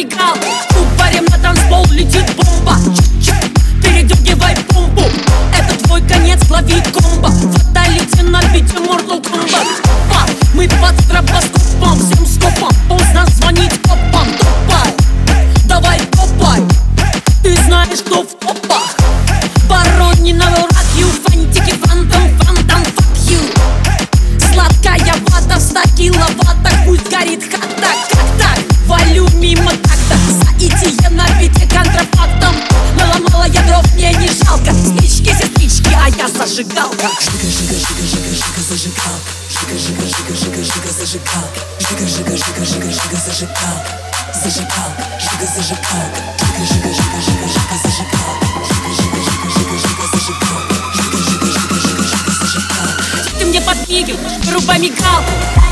мигал Упарим на танцпол, летит бомба зажигалка. Жига, жига, жига, жига, жига, зажигалка Жига, жига, жига, жига, жига, зажигалка Жига, жига, жига, жига, жига, зажигалка Зажигалка, жига, зажигалка Жига, жига, жига, жига, жига, зажигалка Жига, жига, жига, жига, жига, зажигалка Жига, жига, жига, жига, жига, зажигалка Ты мне подмигиваешь, вырубай мигалку